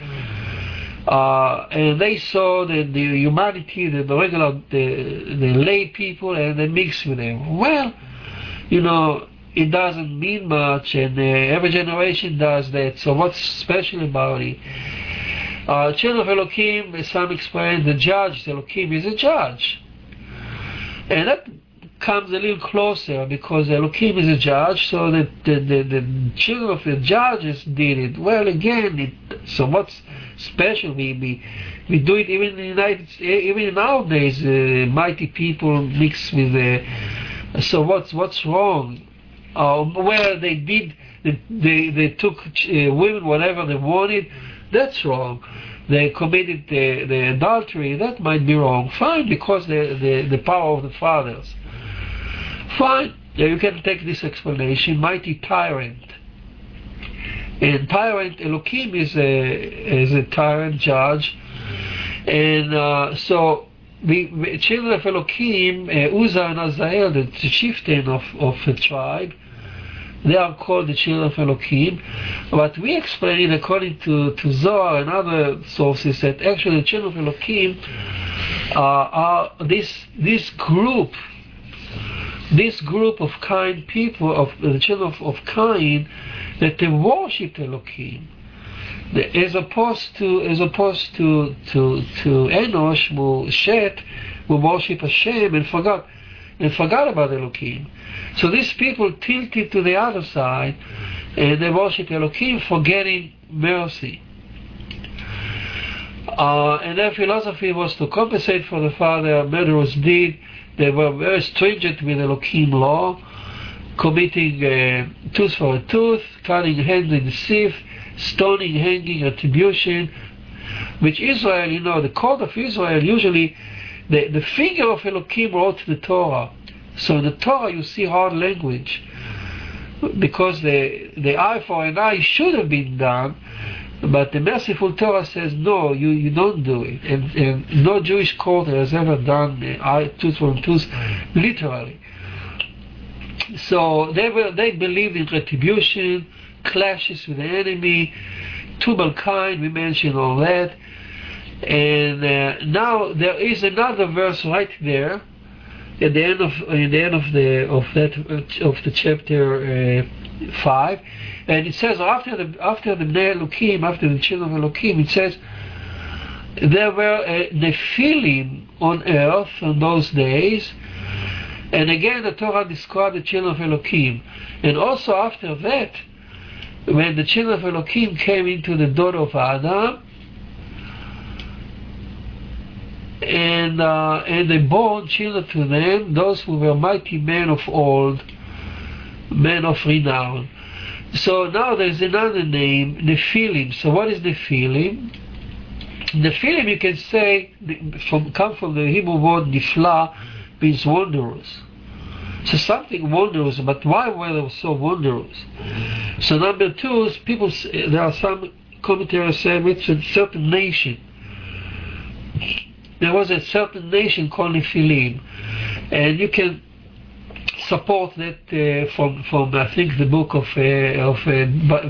[SPEAKER 1] Uh, and they saw the, the humanity, the, the regular, the, the lay people, and they mixed with them. Well, you know, it doesn't mean much, and uh, every generation does that. So what's special about it? Uh, children of Elohim, as some explain the judge, Elohim is a judge. And that comes a little closer because Elohim is a judge, so the, the, the, the children of the judges did it. Well, again, it, so what's special? We, we, we do it even in the United even nowadays, uh, mighty people mix with the. So what's what's wrong? uh, where they did, they, they, they took uh, women whatever they wanted, that's wrong. They committed the, the adultery, that might be wrong. Fine, because the, the, the power of the fathers. Fine, you can take this explanation, mighty tyrant. And tyrant, Elohim is a, is a tyrant judge. And uh, so the children of Elohim, uh, Uzzah and Azael, the chieftain of, of the tribe, they are called the children of Elohim. But we explain it according to, to Zohar and other sources that actually the children of Elohim uh, are this, this group this group of Cain people, of the children of, of Cain, that they worship Elohim. As opposed to as opposed to to to Enosh, who Shet, who worship Hashem and forgot and forgot about Elohim. So these people tilted to the other side and they worship Elohim, forgetting mercy. Uh, and their philosophy was to compensate for the father murderers deed. They were very stringent with the Elohim law, committing uh, tooth for a tooth, cutting hand in the sieve, stoning, hanging, retribution, which Israel, you know, the court of Israel usually, the, the finger of Elohim wrote the Torah. So in the Torah you see hard language because the the eye for an eye should have been done, but the merciful Torah says no, you, you don't do it, and, and no Jewish court has ever done the eye tooth for tooth literally. So they were they believed in retribution, clashes with the enemy, Tubal Cain, we mentioned all that, and uh, now there is another verse right there at the end of in the end of the of that of the chapter uh, five, and it says after the after the Bnei Elohim, after the children of Elohim, it says there were uh, Nephilim on earth in those days, and again the Torah described the children of Elohim, and also after that, when the children of Elohim came into the daughter of Adam, and uh, and they bore children to them, those who were mighty men of old, men of renown. So now there's another name, Nephilim. So what is Nephilim? Nephilim, you can say, from come from the Hebrew word Nifla, means wondrous. So something wondrous, but why were they so wondrous? So number two is people. There are some commentators saying it's a certain nation there was a certain nation called Nephilim, and you can support that uh, from from I think the book of uh, of uh,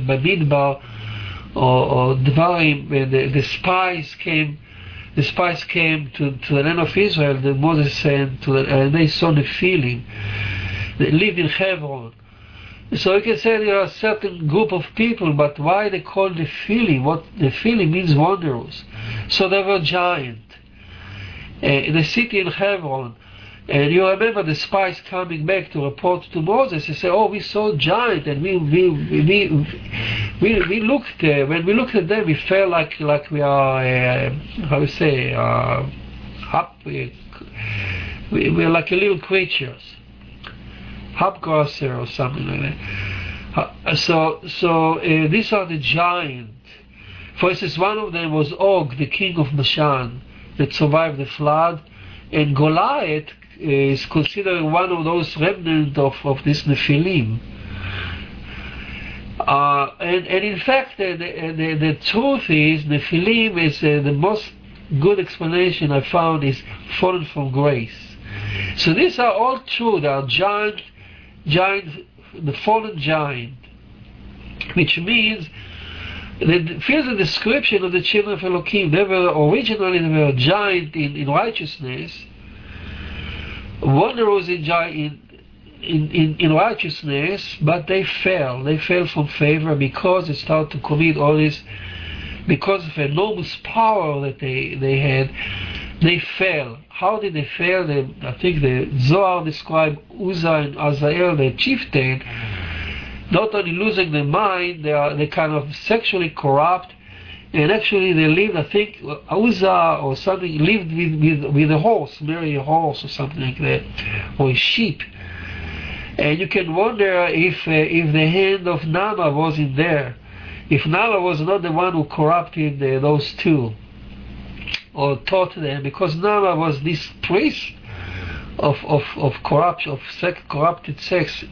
[SPEAKER 1] Bamidbar or, or Dvarim, the, the spies came. The spies came to, to the land of Israel, the Moses sent to the, and they saw Nephilim. They lived in Hebron. So you can say there are a certain group of people, but why they call the Nephilim? What the Nephilim means wanderers. So they were giants uh, the city in Hebron. And you remember the spies coming back to report to Moses. They say, "Oh, we saw giant, and we we we we, we looked uh, when we looked at them, we felt like like we are uh, how you say uh, up. We, we are like a little creatures, hopgrasser or something like that. Uh, so so uh, these are the giant. For instance, one of them was Og, the king of Bashan that survived the flood, and Goliath is considered one of those remnants of, of this Nephilim. Uh, and, and in fact, the, the, the, truth is, Nephilim is uh, the most good explanation I found is fallen from grace. So these are all true. They are giant, giant, the fallen giant, which means here's a description of the children of Elohim. They were originally they were giant in, in righteousness, wanderers in, in, in, in, righteousness, but they fell. They fell from favor because they started to commit all this, because of enormous power that they, they had. They fell. How did they fail? They, I think the Zohar described Uzzah and Azael, the chieftain, not only losing their mind, they are they kind of sexually corrupt, and actually they lived, I think, Uzzah or something lived with with with a horse, marry a horse or something like that, or a sheep. And you can wonder if uh, if the hand of Nama wasn't there, if Nama was not the one who corrupted uh, those two, or taught them, because Nama was this priest of of of corruption, of sex, corrupted sex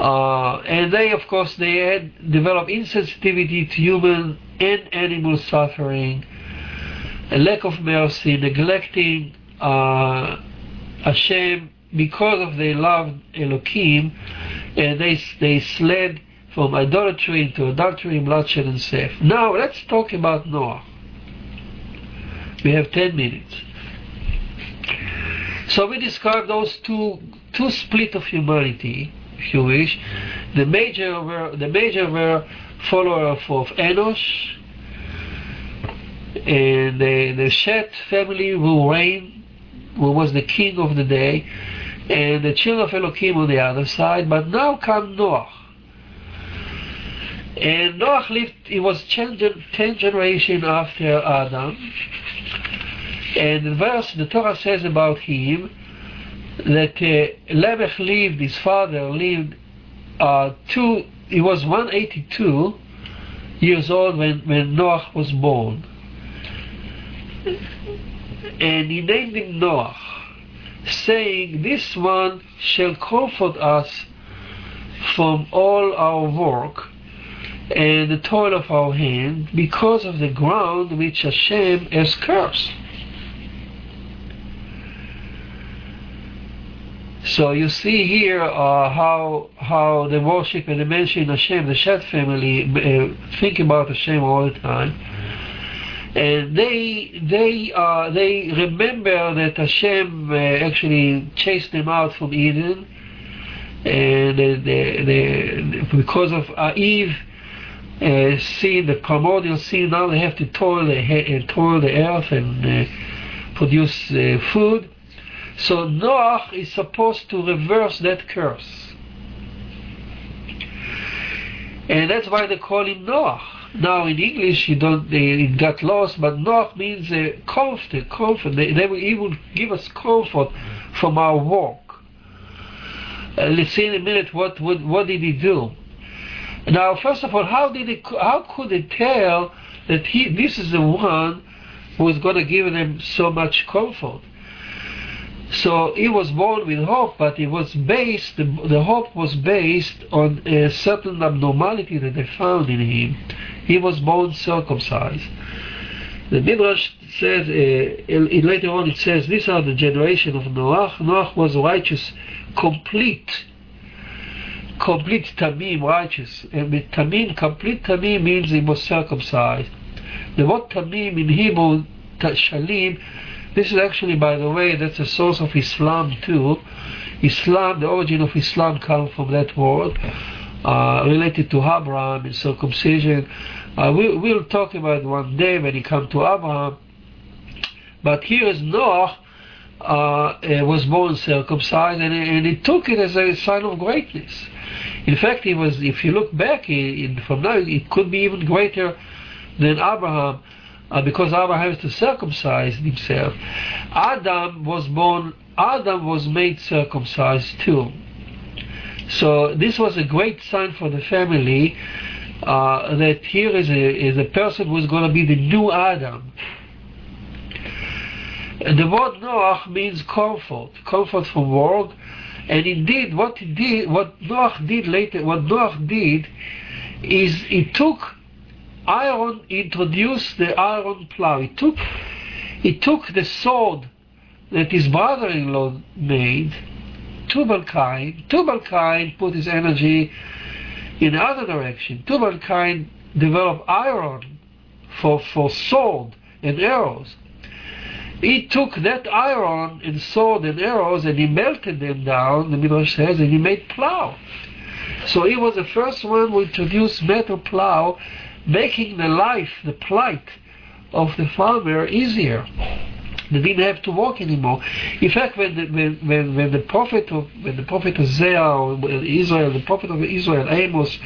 [SPEAKER 1] uh, and they, of course, they had developed insensitivity to human and animal suffering, a lack of mercy, neglecting uh, Hashem because of their love Elohim, and they they slid from idolatry into adultery, bloodshed, and theft. Now let's talk about Noah. We have ten minutes. So we describe those two two split of humanity, if you wish. The major were the major were follower of, of Enosh, and the, the Shet family who reign, who was the king of the day, and the children of Elohim on the other side. But now come Noah. And Noah lived, he was 10, generations after Adam. And the verse, the Torah says about him that uh, lived, his father lived uh, two, he was 182 years old when, when Noah was born. And he named him Noah, saying, This one shall comfort us from all our work and the toil of our hand because of the ground which Hashem has cursed. So you see here uh, how how the worship and the mention of Hashem, the Shet family, uh, think about Hashem all the time, and they they uh, they remember that Hashem uh, actually chased them out from Eden, and they, they, because of uh, Eve uh, sin, the primordial sin, now they have to toil the, uh, toil the earth and produce food. So Noah is supposed to reverse that curse. And that's why they call him Noah. Now in English you don't it got lost, but Noah means uh, comfort, comfort. They, they will, he will give us comfort from our walk. Uh, let's see in a minute what, what what did he do. Now, first of all, how did it? How could it tell that he? This is the one who is going to give them so much comfort. So he was born with hope, but it was based. The, hope was based on a certain abnormality that they found in him. He was born circumcised. The Midrash says uh, later on. It says these are the generation of Noah. Noah was righteous, complete complete tamim, righteous. And with tamim, complete tamim means he was circumcised. The word tamim in Hebrew, shalim, this is actually, by the way, that's a source of Islam too. Islam, the origin of Islam comes from that word, uh, related to Abraham and circumcision. Uh, we, will talk about one day when he comes to Abraham. But here is Noah, uh, was born circumcised, and, and he took it as a sign of greatness. In fact, he was. If you look back he, from now, it could be even greater than Abraham, uh, because Abraham has to circumcise himself. Adam was born. Adam was made circumcised too. So this was a great sign for the family uh, that here is a is a person who is going to be the new Adam. The word Noah means comfort, comfort from world, and indeed, what he did, what Noah did later, what Noah did, is he took iron, introduced the iron plow. He took, he took the sword that his brother-in-law made, Tubal-Cain. Put his energy in the other direction. Tubal-Cain developed iron for, for sword and arrows he took that iron and sword and arrows and he melted them down, the Midrash says, and he made plow. So he was the first one who introduced metal plow, making the life, the plight of the farmer easier. They didn't have to walk anymore. In fact, when the, when, when, when the prophet of when the prophet Hosea, Israel, the prophet of Israel, Amos,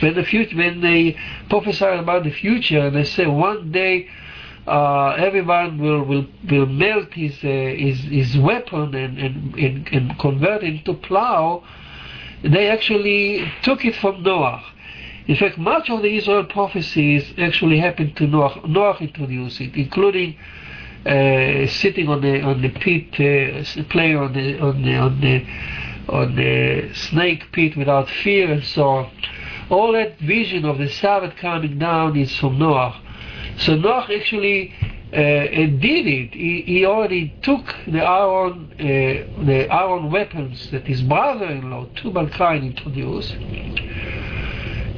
[SPEAKER 1] when the future, when they prophesied about the future, and they say one day uh, everyone will, will, will melt his, uh, his, his weapon and, and, and, and convert it into plow, they actually took it from Noah. In fact, much of the Israel prophecies actually happened to Noah. Noah introduced it, including uh, sitting on the on the pit, uh, playing on the on the on the on the snake pit without fear and so on. All that vision of the Sabbath coming down is from Noah. So Noach actually uh, did it. He, he, already took the iron, uh, the iron weapons that his brother-in-law Tubal-Cain introduced,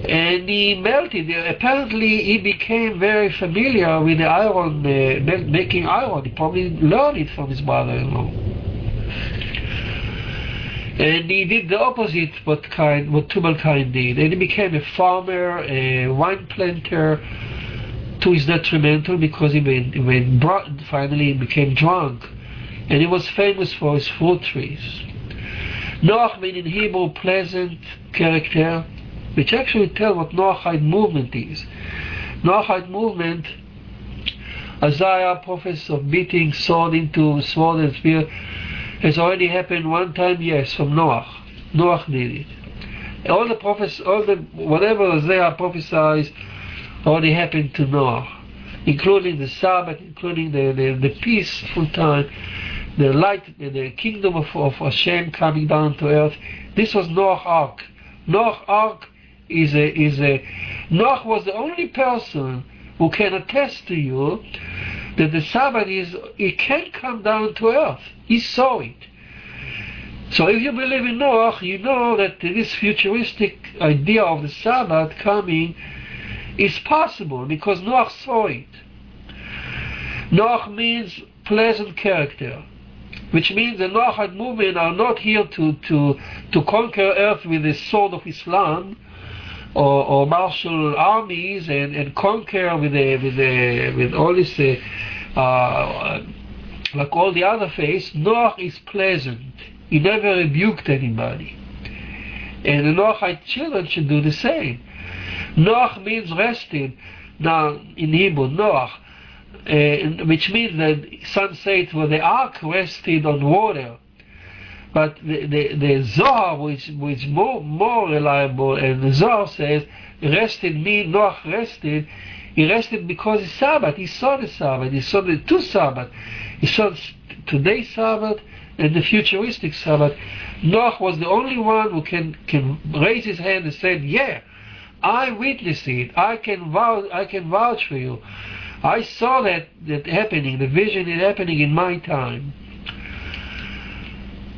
[SPEAKER 1] and he melted. Apparently, he became very familiar with the iron, uh, making iron. He probably learned it from his mother-in-law. And he did the opposite what kind what Tubal Cain did. And he became a farmer, a wine planter, to his detrimental because he went, he went finally he became drunk. And he was famous for his fruit trees. Noach means in Hebrew pleasant character, which actually tell what Noahide movement is. Noahide movement, Isaiah prophets of beating sword into sword and spear, has already happened one time, yes, from Noah. Noah did it. All the prophets, all the whatever Isaiah prophesied, already happened to Noah, including the Sabbath, including the, the, the peaceful time, the light, the kingdom of, of Hashem coming down to earth. This was Noah Ark. Noah Ark is a is a Noah was the only person who can attest to you that the Sabbath is it can come down to earth. He saw it. So if you believe in Noah, you know that this futuristic idea of the Sabbath coming is possible because Noah saw it. Noah means pleasant character which means the Noahide movement are not here to, to, to conquer earth with the sword of Islam or, or martial armies and, and conquer with with with all this uh, uh, like all the other faiths. Noah is pleasant. He never rebuked anybody. And the Noahide children should do the same. Noah means resting. Now in Hebrew, Noah uh, which means that some say it was the ark rested on water. But the, the, the Zohar, which which more more reliable, and the Zohar says rested means Noah rested. He rested because it's Sabbath. He saw the Sabbath. He saw the two Sabbath. He saw today's Sabbath and the futuristic Sabbath. Noah was the only one who can can raise his hand and say, "Yeah, I witnessed it. I can vouch. I can vouch for you." I saw that, that happening, the vision is happening in my time.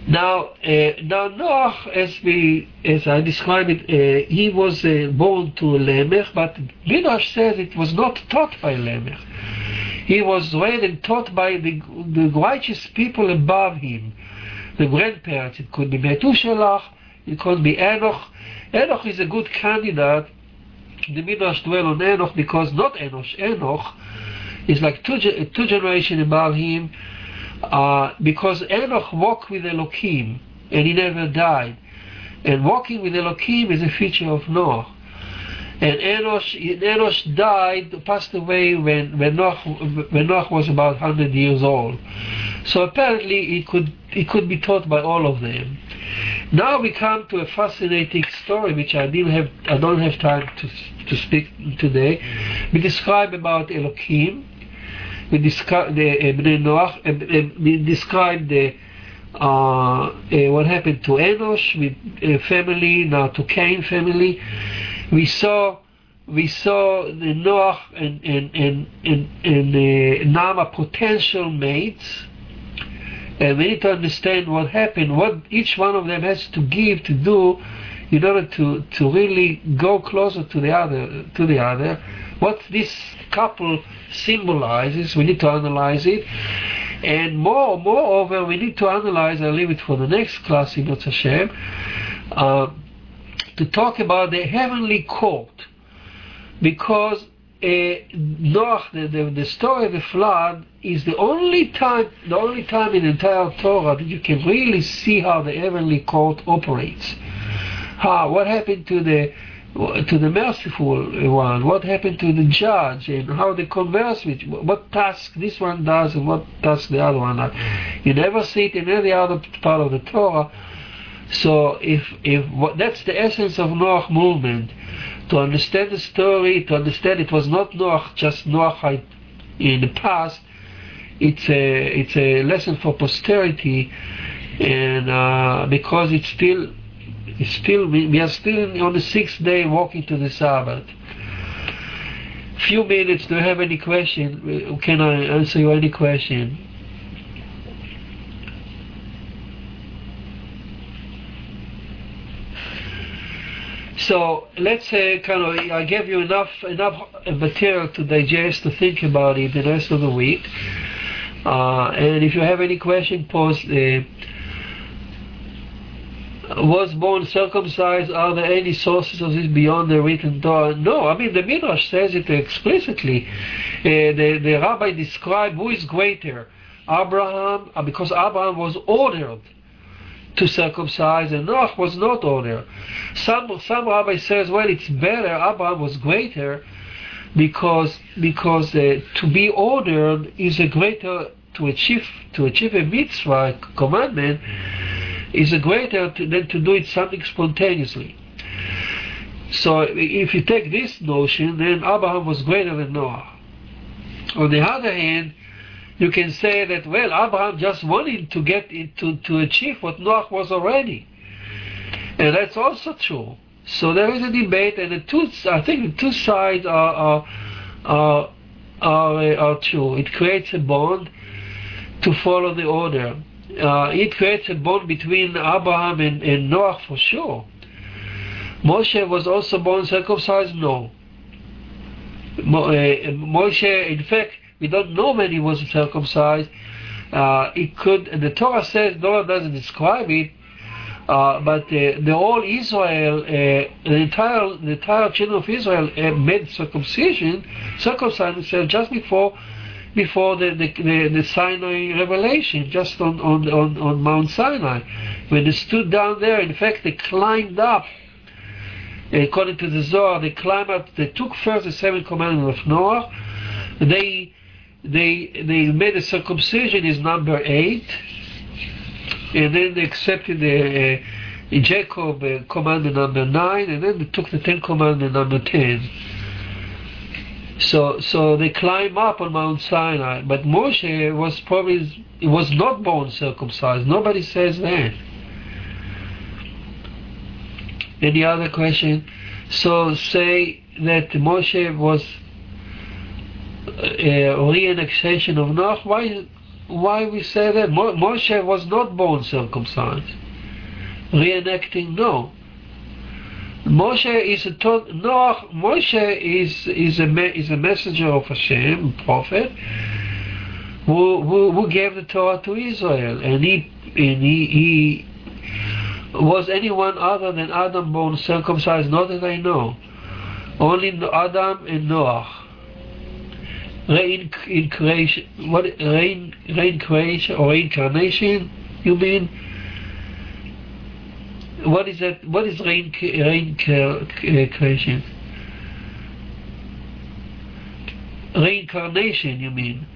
[SPEAKER 1] Now, uh, now Noah, as we, as I described it, uh, he was uh, born to Lemech, but Midrash says it was not taught by Lemech. He was read and taught by the, the righteous people above him, the grandparents. It could be Methuselah, it could be Enoch. Enoch is a good candidate the Midrash dwell on Enoch because not Enoch, Enoch is like two, two generations above him uh, because Enoch walked with Elohim and he never died. And walking with Elohim is a feature of Noah. And Enosh died, passed away when, when, Noah, when Noah was about 100 years old. So apparently it could, it could be taught by all of them. Now we come to a fascinating story which I didn't have I don't have time to to speak today. We describe about Elohim. We describe the Noach. We describe the uh, uh, what happened to Enosh with uh, family, now to Cain family. We saw we saw the Noach and and and and, and uh, Nama potential mates and we need to understand what happened, what each one of them has to give to do in order to, to really go closer to the other to the other. What this couple symbolizes, we need to analyze it. And more moreover we need to analyze, I'll leave it for the next class in Hashem, uh, to talk about the heavenly court. Because uh, Noach, the, the, the, story of the flood, is the only time, the only time in the entire Torah that you can really see how the heavenly court operates. How, what happened to the to the merciful one, what happened to the judge, and how they converse with what task this one does and what task the other one does. You never see it in any other part of the Torah. So if if that's the essence of Noach movement, to understand the story, to understand it was not Noach, just Noach in the past. It's a it's a lesson for posterity, and uh, because it's still it's still we are still on the sixth day walking to the Sabbath. Few minutes. Do you have any question? Can I answer you any question? So let's say kind of I gave you enough enough material to digest to think about it the rest of the week. Uh, and if you have any question, post. Uh, was born circumcised. Are there any sources of this beyond the written Torah? No, I mean the Midrash says it explicitly. Uh, the, the rabbi described who is greater, Abraham, uh, because Abraham was ordered to circumcise and Noach was not ordered. Some some rabbi says, well, it's better. Abraham was greater because because uh, to be ordered is a greater to achieve to achieve a mitzvah commandment is greater than to do it something spontaneously. So if you take this notion, then Abraham was greater than Noah. On the other hand, you can say that well, Abraham just wanted to get it to, to achieve what Noah was already, and that's also true. So there is a debate, and the two I think the two sides are are are, are, are true. It creates a bond to follow the order uh, it creates a bond between Abraham and, and Noah for sure. Moshe was also born circumcised? No. Mo, uh, Moshe, in fact, we don't know when he was circumcised. Uh, it could, the Torah says, Torah doesn't describe it, uh, but the whole Israel, uh, the entire the entire children of Israel uh, made circumcision, circumcised themselves just before before the, the, the, the, Sinai revelation, just on, on, on, on Mount Sinai. When they stood down there, in fact, they climbed up. According to the Zohar, they climbed up, they took first the seven commandments of Noah. They, they, they made a circumcision is number eight. And then they accepted the uh, Jacob uh, commandment number nine, and then they took the Ten Commandment number ten. So, so they climb up on Mount Sinai. But Moshe was probably was not born circumcised. Nobody says that. Any other question? So say that Moshe was uh, a reenactation of Noach. Why? Why we say that Moshe was not born circumcised? Reenacting, no. Moshe is a Noah. Moshe is is a is a messenger of Hashem, prophet, who, who who gave the Torah to Israel, and he and he, he was anyone other than Adam born circumcised? Not that I know. Only Adam and Noah. Rein in creation, what rein rein creation or reincarnation? You mean? What is that? What is rain, rain creation? Reincarnation, you mean?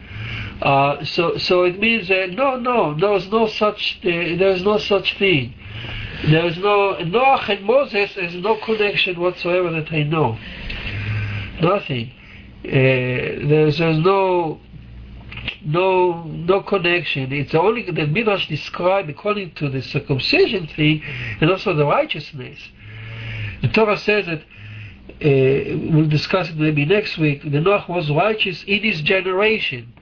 [SPEAKER 1] Uh, so, so it means that no, no, there's no such, uh, there's no such thing. There's no Noah and Moses. There's no connection whatsoever that I know. Nothing. Uh, there's, there's no no no connection. It's only the Midrash described according to the circumcision thing and also the righteousness. The Torah says that uh, we'll discuss it maybe next week. The Noach was righteous in his generation.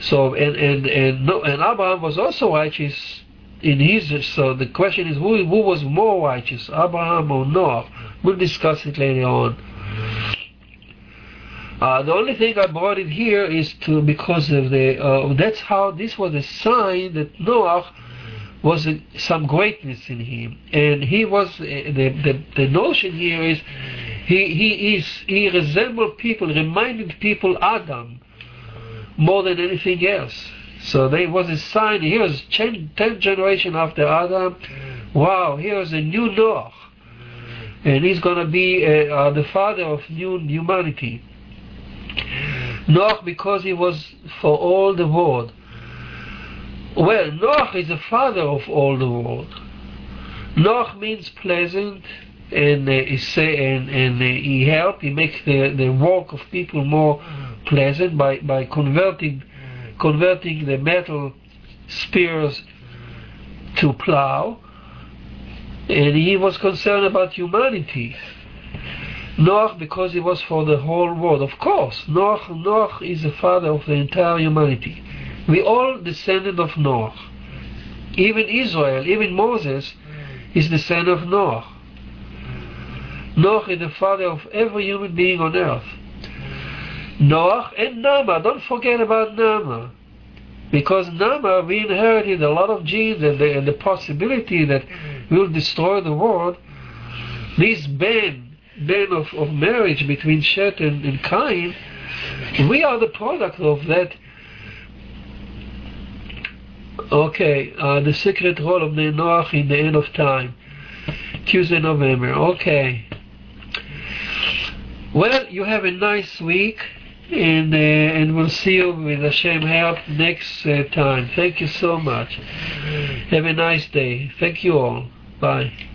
[SPEAKER 1] So and and and no, and Abraham was also righteous in his. So the question is, who who was more righteous, Abraham or Noah? We'll discuss it later on. Uh, the only thing I brought it here is to because of the uh, that's how this was a sign that Noah was some greatness in him, and he was uh, the, the the notion here is he he is he resembled people, reminded people Adam more than anything else. So there was a sign. He was ten, ten generation after Adam. Wow, here's a new Noah, and he's to be uh, uh, the father of new humanity. Noach because he was for all the world. Well, Noach is the father of all the world. Noach means pleasant, and uh, say, and, and uh, he helped. He makes the, the work of people more pleasant by, by converting converting the metal spears to plow. And he was concerned about humanity. Noach because he was for the whole world. Of course, Noach, Noach is the father of the entire humanity. We all descended of Noach. Even Israel, even Moses, is the son of Noach. Noach is the father of every human being on earth. Noach and Nama, don't forget about Nama. Because Nama, we inherited a lot of genes and the, and the possibility that will destroy the world, this ban, ban of, of marriage between Shet and, and Cain, we are the product of that. Okay, uh, the secret role of the Noach in the end of time. Tuesday, November. Okay. Well, you have a nice week, and uh, and we'll see you with Hashem help next uh, time. Thank you so much. Have a nice day. Thank you all. Bye.